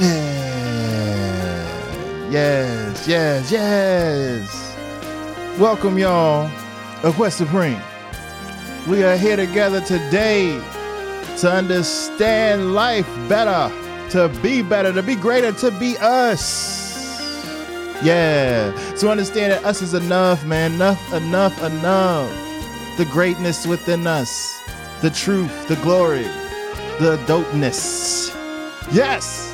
Yeah. Yes, yes, yes. Welcome, y'all, of Quest Supreme. We are here together today to understand life better, to be better, to be greater, to be us. Yeah. So understand that us is enough, man. Enough, enough, enough. The greatness within us, the truth, the glory, the dopeness. Yes.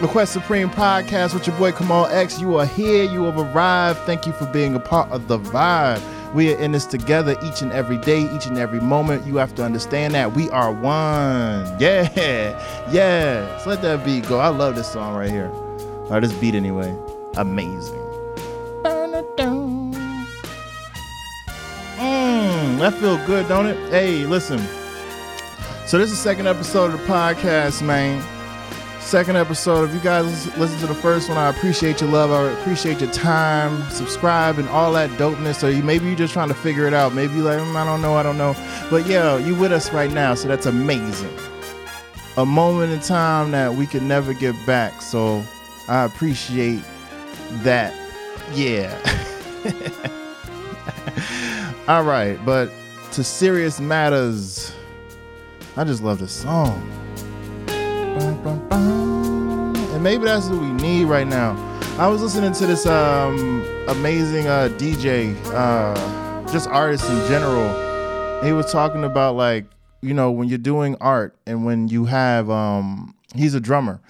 The Quest Supreme podcast with your boy Kamal X. You are here. You have arrived. Thank you for being a part of the vibe. We are in this together each and every day, each and every moment. You have to understand that we are one. Yeah. Yeah. So let that beat go. I love this song right here. Or this beat anyway. Amazing. Mmm, that feel good, don't it? Hey, listen. So this is the second episode of the podcast, man. Second episode. If you guys listen to the first one, I appreciate your love. I appreciate your time. Subscribe and all that dopeness. So you maybe you're just trying to figure it out. Maybe like, mm, I don't know, I don't know. But yeah, you with us right now, so that's amazing. A moment in time that we can never get back. So I appreciate that. Yeah. All right, but to serious matters, I just love this song. And maybe that's what we need right now. I was listening to this um, amazing uh, DJ, uh, just artist in general. He was talking about like, you know, when you're doing art and when you have, um, he's a drummer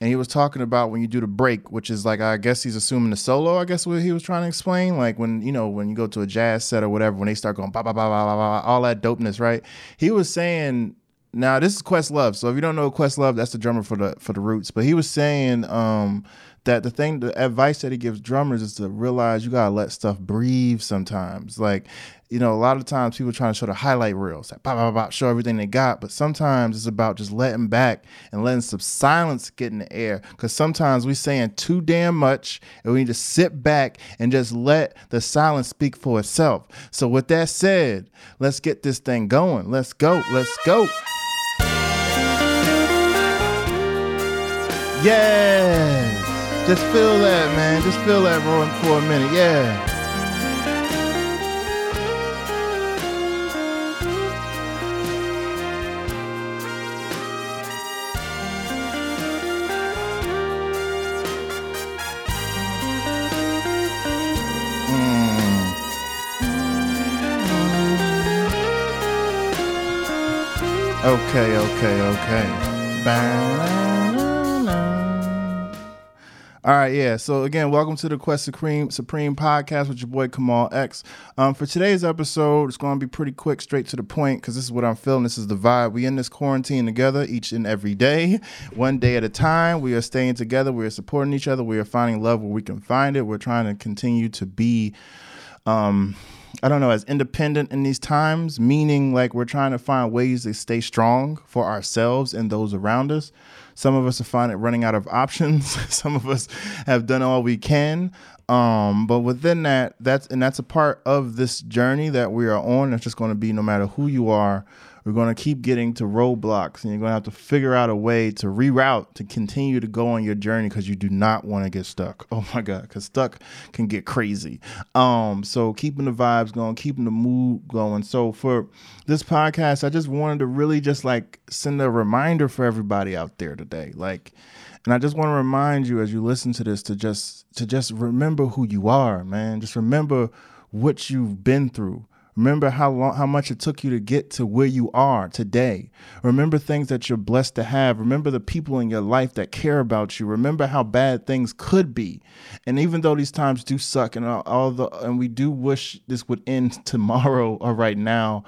and he was talking about when you do the break, which is like I guess he's assuming the solo. I guess what he was trying to explain, like when you know when you go to a jazz set or whatever, when they start going ba ba ba ba ba ba, all that dopeness, right? He was saying. Now this is Questlove, so if you don't know Questlove, that's the drummer for the for the Roots. But he was saying um, that the thing, the advice that he gives drummers is to realize you gotta let stuff breathe sometimes. Like you know, a lot of times people trying to show the highlight reels, like, show everything they got. But sometimes it's about just letting back and letting some silence get in the air. Because sometimes we saying too damn much, and we need to sit back and just let the silence speak for itself. So with that said, let's get this thing going. Let's go. Let's go. Yes. Just feel that, man. Just feel that for, for a minute. Yeah. Hmm. Okay, okay, okay. All right, yeah. So again, welcome to the Quest Supreme Supreme podcast with your boy Kamal X. Um, for today's episode, it's going to be pretty quick, straight to the point, because this is what I'm feeling. This is the vibe. We in this quarantine together, each and every day, one day at a time. We are staying together. We are supporting each other. We are finding love where we can find it. We're trying to continue to be. Um, I don't know, as independent in these times, meaning like we're trying to find ways to stay strong for ourselves and those around us. Some of us are finding running out of options. Some of us have done all we can. Um, but within that, that's and that's a part of this journey that we are on. It's just going to be no matter who you are, we're going to keep getting to roadblocks, and you're going to have to figure out a way to reroute to continue to go on your journey because you do not want to get stuck. Oh my God, because stuck can get crazy. Um, so keeping the vibes going, keeping the mood going. So for this podcast, I just wanted to really just like send a reminder for everybody out there today, like. And I just want to remind you as you listen to this to just to just remember who you are, man. Just remember what you've been through. Remember how long, how much it took you to get to where you are today. Remember things that you're blessed to have. Remember the people in your life that care about you. Remember how bad things could be. And even though these times do suck, and all, all the and we do wish this would end tomorrow or right now,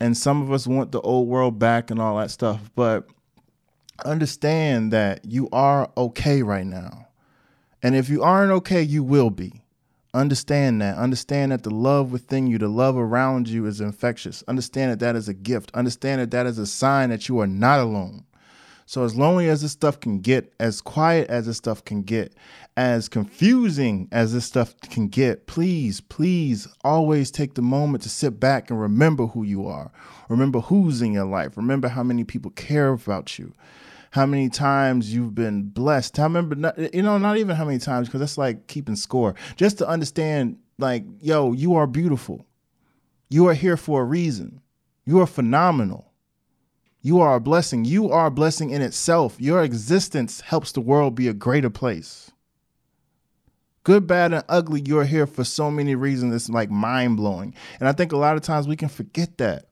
and some of us want the old world back and all that stuff, but understand that you are okay right now. And if you aren't okay, you will be. Understand that. Understand that the love within you, the love around you is infectious. Understand that that is a gift. Understand that that is a sign that you are not alone. So, as lonely as this stuff can get, as quiet as this stuff can get, as confusing as this stuff can get, please, please always take the moment to sit back and remember who you are. Remember who's in your life. Remember how many people care about you how many times you've been blessed. I remember, not, you know, not even how many times, because that's like keeping score. Just to understand, like, yo, you are beautiful. You are here for a reason. You are phenomenal. You are a blessing. You are a blessing in itself. Your existence helps the world be a greater place. Good, bad, and ugly, you're here for so many reasons. It's like mind blowing. And I think a lot of times we can forget that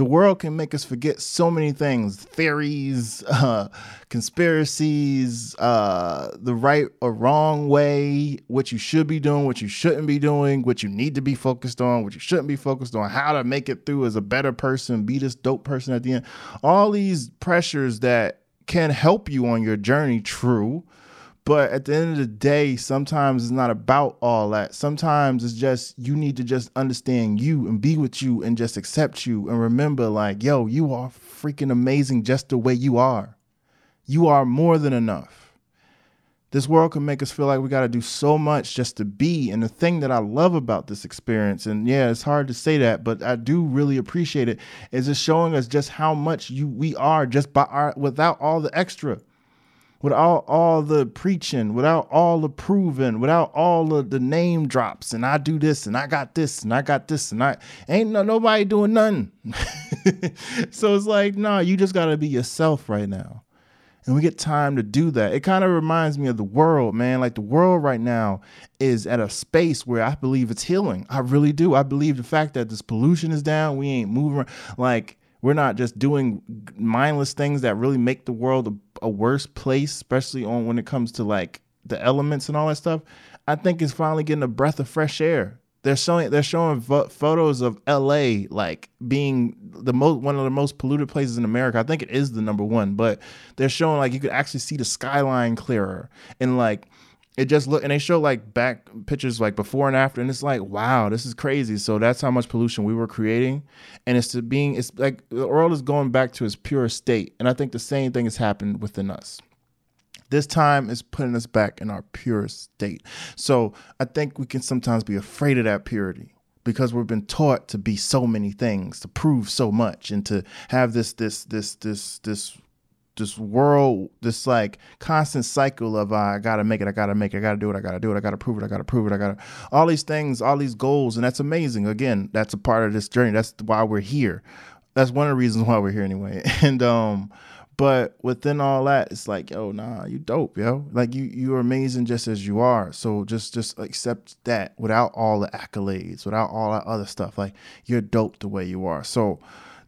the world can make us forget so many things theories uh, conspiracies uh, the right or wrong way what you should be doing what you shouldn't be doing what you need to be focused on what you shouldn't be focused on how to make it through as a better person be this dope person at the end. All these pressures that can help you on your journey true but at the end of the day, sometimes it's not about all that. Sometimes it's just you need to just understand you and be with you and just accept you and remember, like, yo, you are freaking amazing just the way you are. You are more than enough. This world can make us feel like we got to do so much just to be. And the thing that I love about this experience, and yeah, it's hard to say that, but I do really appreciate it, is it's showing us just how much you we are just by our without all the extra without all the preaching, without all the proving, without all the, the name drops, and I do this and I got this and I got this and I ain't no, nobody doing nothing. so it's like, no, nah, you just gotta be yourself right now. And we get time to do that. It kind of reminds me of the world, man. Like the world right now is at a space where I believe it's healing. I really do. I believe the fact that this pollution is down, we ain't moving. Like we're not just doing mindless things that really make the world a, a worse place, especially on when it comes to like the elements and all that stuff. I think it's finally getting a breath of fresh air. They're showing they're showing photos of L.A. like being the most one of the most polluted places in America. I think it is the number one, but they're showing like you could actually see the skyline clearer and like it just look and they show like back pictures like before and after and it's like wow this is crazy. So that's how much pollution we were creating and it's to being it's like the world is going back to its pure state and i think the same thing has happened within us. This time is putting us back in our pure state. So i think we can sometimes be afraid of that purity because we've been taught to be so many things to prove so much and to have this this this this this this world, this like constant cycle of uh, I gotta make it, I gotta make it, I gotta do it, I gotta do it, I gotta prove it, I gotta prove it, I gotta all these things, all these goals, and that's amazing. Again, that's a part of this journey. That's why we're here. That's one of the reasons why we're here anyway. And um, but within all that, it's like, yo, nah, you dope, yo. Like you, you're amazing just as you are. So just, just accept that without all the accolades, without all that other stuff. Like you're dope the way you are. So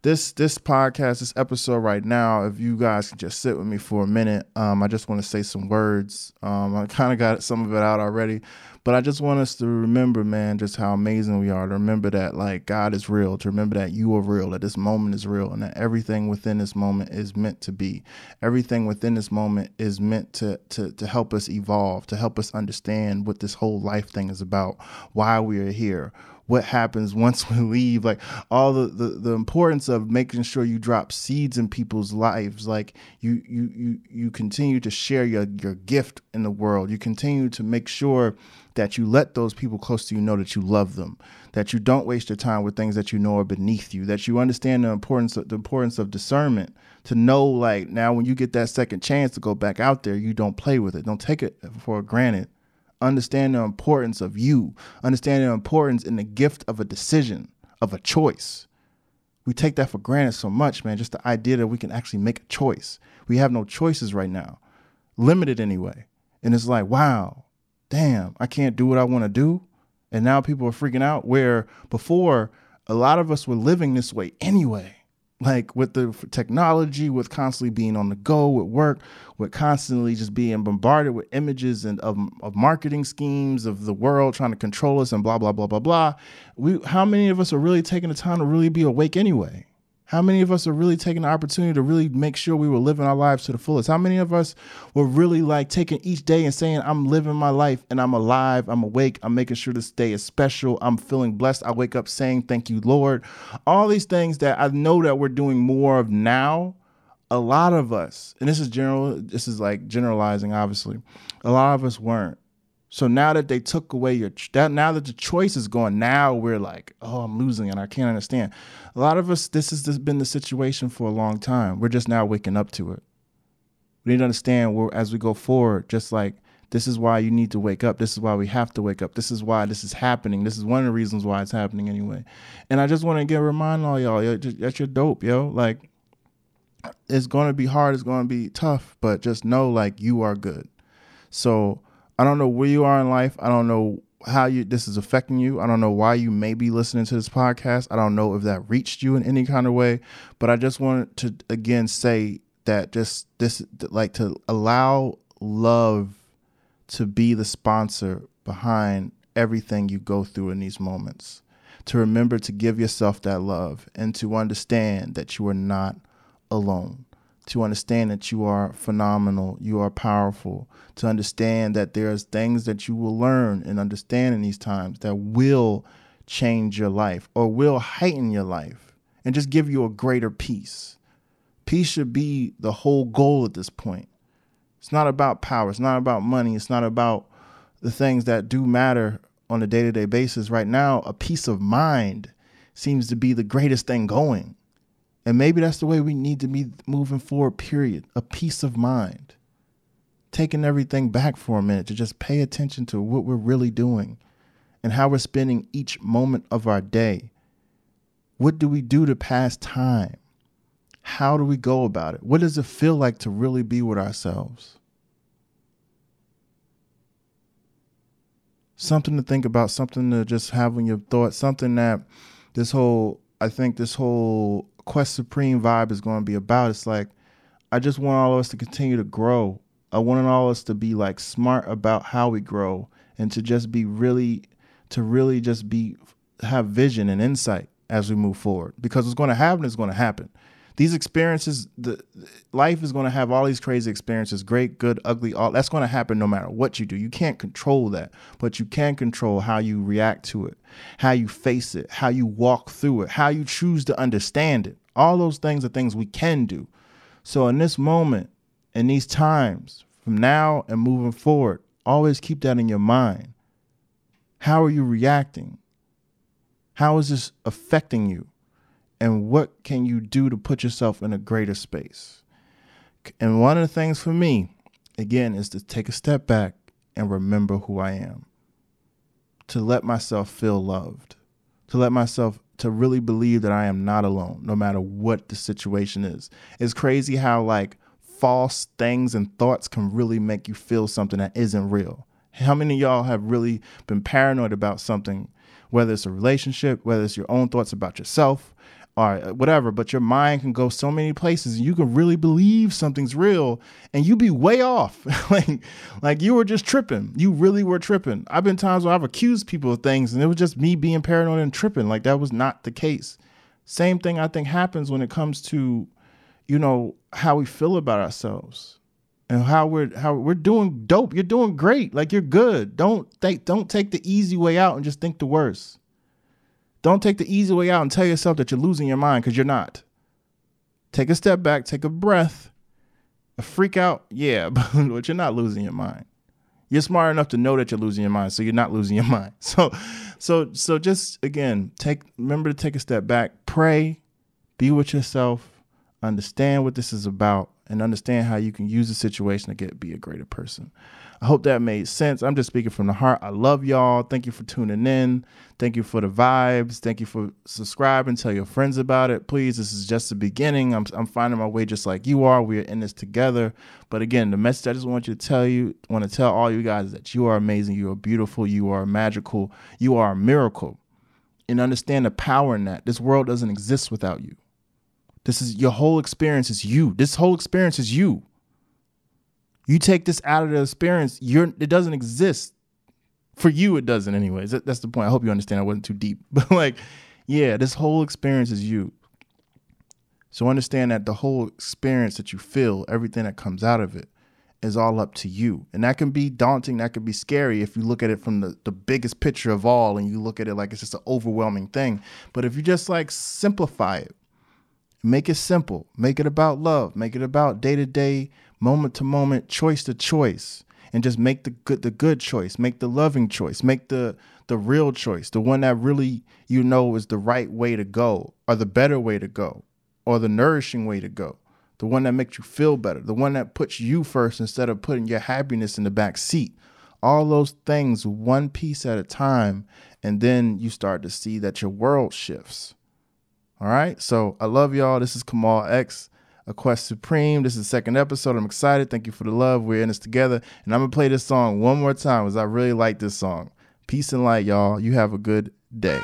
this this podcast, this episode right now, if you guys can just sit with me for a minute, um, I just want to say some words. Um, I kind of got some of it out already, but I just want us to remember, man, just how amazing we are. To remember that like God is real. To remember that you are real. That this moment is real, and that everything within this moment is meant to be. Everything within this moment is meant to to to help us evolve, to help us understand what this whole life thing is about, why we are here what happens once we leave like all the, the the importance of making sure you drop seeds in people's lives. Like you you you you continue to share your your gift in the world. You continue to make sure that you let those people close to you know that you love them that you don't waste your time with things that you know are beneath you that you understand the importance of the importance of discernment to know like now when you get that second chance to go back out there you don't play with it. Don't take it for granted understand the importance of you, understand the importance in the gift of a decision, of a choice. We take that for granted so much, man. Just the idea that we can actually make a choice. We have no choices right now, limited anyway. And it's like, wow, damn, I can't do what I want to do. And now people are freaking out where before a lot of us were living this way anyway like with the technology with constantly being on the go with work with constantly just being bombarded with images and of, of marketing schemes of the world trying to control us and blah blah blah blah blah. We how many of us are really taking the time to really be awake anyway how many of us are really taking the opportunity to really make sure we were living our lives to the fullest? How many of us were really like taking each day and saying, I'm living my life and I'm alive, I'm awake, I'm making sure this day is special, I'm feeling blessed. I wake up saying, Thank you, Lord. All these things that I know that we're doing more of now. A lot of us, and this is general, this is like generalizing, obviously, a lot of us weren't. So now that they took away your that now that the choice is gone, now we're like, oh, I'm losing and I can't understand. A lot of us, this has been the situation for a long time. We're just now waking up to it. We need to understand where, as we go forward, just like this is why you need to wake up. This is why we have to wake up. This is why this is happening. This is one of the reasons why it's happening anyway. And I just want to get remind all y'all, that's your dope, yo. Like it's to be hard. It's to be tough, but just know like you are good. So I don't know where you are in life. I don't know how you this is affecting you. I don't know why you may be listening to this podcast. I don't know if that reached you in any kind of way, but I just wanted to again say that just this like to allow love to be the sponsor behind everything you go through in these moments. To remember to give yourself that love and to understand that you are not alone. To understand that you are phenomenal, you are powerful. To understand that there's things that you will learn and understand in these times that will change your life or will heighten your life and just give you a greater peace. Peace should be the whole goal at this point. It's not about power. It's not about money. It's not about the things that do matter on a day to day basis. Right now, a peace of mind seems to be the greatest thing going. And maybe that's the way we need to be moving forward, period. A peace of mind. Taking everything back for a minute to just pay attention to what we're really doing and how we're spending each moment of our day. What do we do to pass time? How do we go about it? What does it feel like to really be with ourselves? Something to think about, something to just have in your thoughts, something that this whole, I think this whole Quest Supreme vibe is going to be about. It's like, I just want all of us to continue to grow. I want all of us to be like smart about how we grow and to just be really, to really just be, have vision and insight as we move forward because what's going to happen is going to happen these experiences the life is going to have all these crazy experiences great good ugly all that's going to happen no matter what you do. You can't control that but you can control how you react to it how you face it how you walk through it how you choose to understand it. All those things are things we can do. So in this moment in these times from now and moving forward always keep that in your mind. How are you reacting? How is this affecting you and what can you do to put yourself in a greater space? And one of the things for me, again, is to take a step back and remember who I am. To let myself feel loved. To let myself to really believe that I am not alone, no matter what the situation is. It's crazy how like false things and thoughts can really make you feel something that isn't real. How many of y'all have really been paranoid about something, whether it's a relationship, whether it's your own thoughts about yourself, or uh, whatever, but your mind can go so many places and you can really believe something's real and you be way off. like like you were just tripping. You really were tripping. I've been times where I've accused people of things and it was just me being paranoid and tripping. Like that was not the case. Same thing I think happens when it comes to, you know, how we feel about ourselves and how we're how we're doing dope. You're doing great. Like you're good. Don't think don't take the easy way out and just think the worst. Don't take the easy way out and tell yourself that you're losing your mind because you're not. Take a step back, take a breath. A freak out, yeah, but you're not losing your mind. You're smart enough to know that you're losing your mind, so you're not losing your mind. So, so, so just again, take remember to take a step back, pray, be with yourself, understand what this is about, and understand how you can use the situation to get be a greater person. I hope that made sense. I'm just speaking from the heart. I love y'all. Thank you for tuning in. Thank you for the vibes. Thank you for subscribing. Tell your friends about it. Please, this is just the beginning. I'm, I'm finding my way just like you are. We're in this together. But again, the message I just want you to tell you, want to tell all you guys that you are amazing. You are beautiful. You are magical. You are a miracle. And understand the power in that. This world doesn't exist without you. This is your whole experience is you. This whole experience is you. You take this out of the experience, you're it doesn't exist. For you, it doesn't, anyways. That, that's the point. I hope you understand. I wasn't too deep, but like, yeah, this whole experience is you. So understand that the whole experience that you feel, everything that comes out of it, is all up to you. And that can be daunting, that can be scary if you look at it from the, the biggest picture of all and you look at it like it's just an overwhelming thing. But if you just like simplify it, make it simple, make it about love, make it about day to day moment to moment, choice to choice, and just make the good the good choice, make the loving choice, make the the real choice, the one that really you know is the right way to go, or the better way to go, or the nourishing way to go. the one that makes you feel better, the one that puts you first instead of putting your happiness in the back seat. All those things, one piece at a time, and then you start to see that your world shifts. All right. So I love y'all. This is Kamal X, A Quest Supreme. This is the second episode. I'm excited. Thank you for the love. We're in this together. And I'm going to play this song one more time because I really like this song. Peace and light, y'all. You have a good day.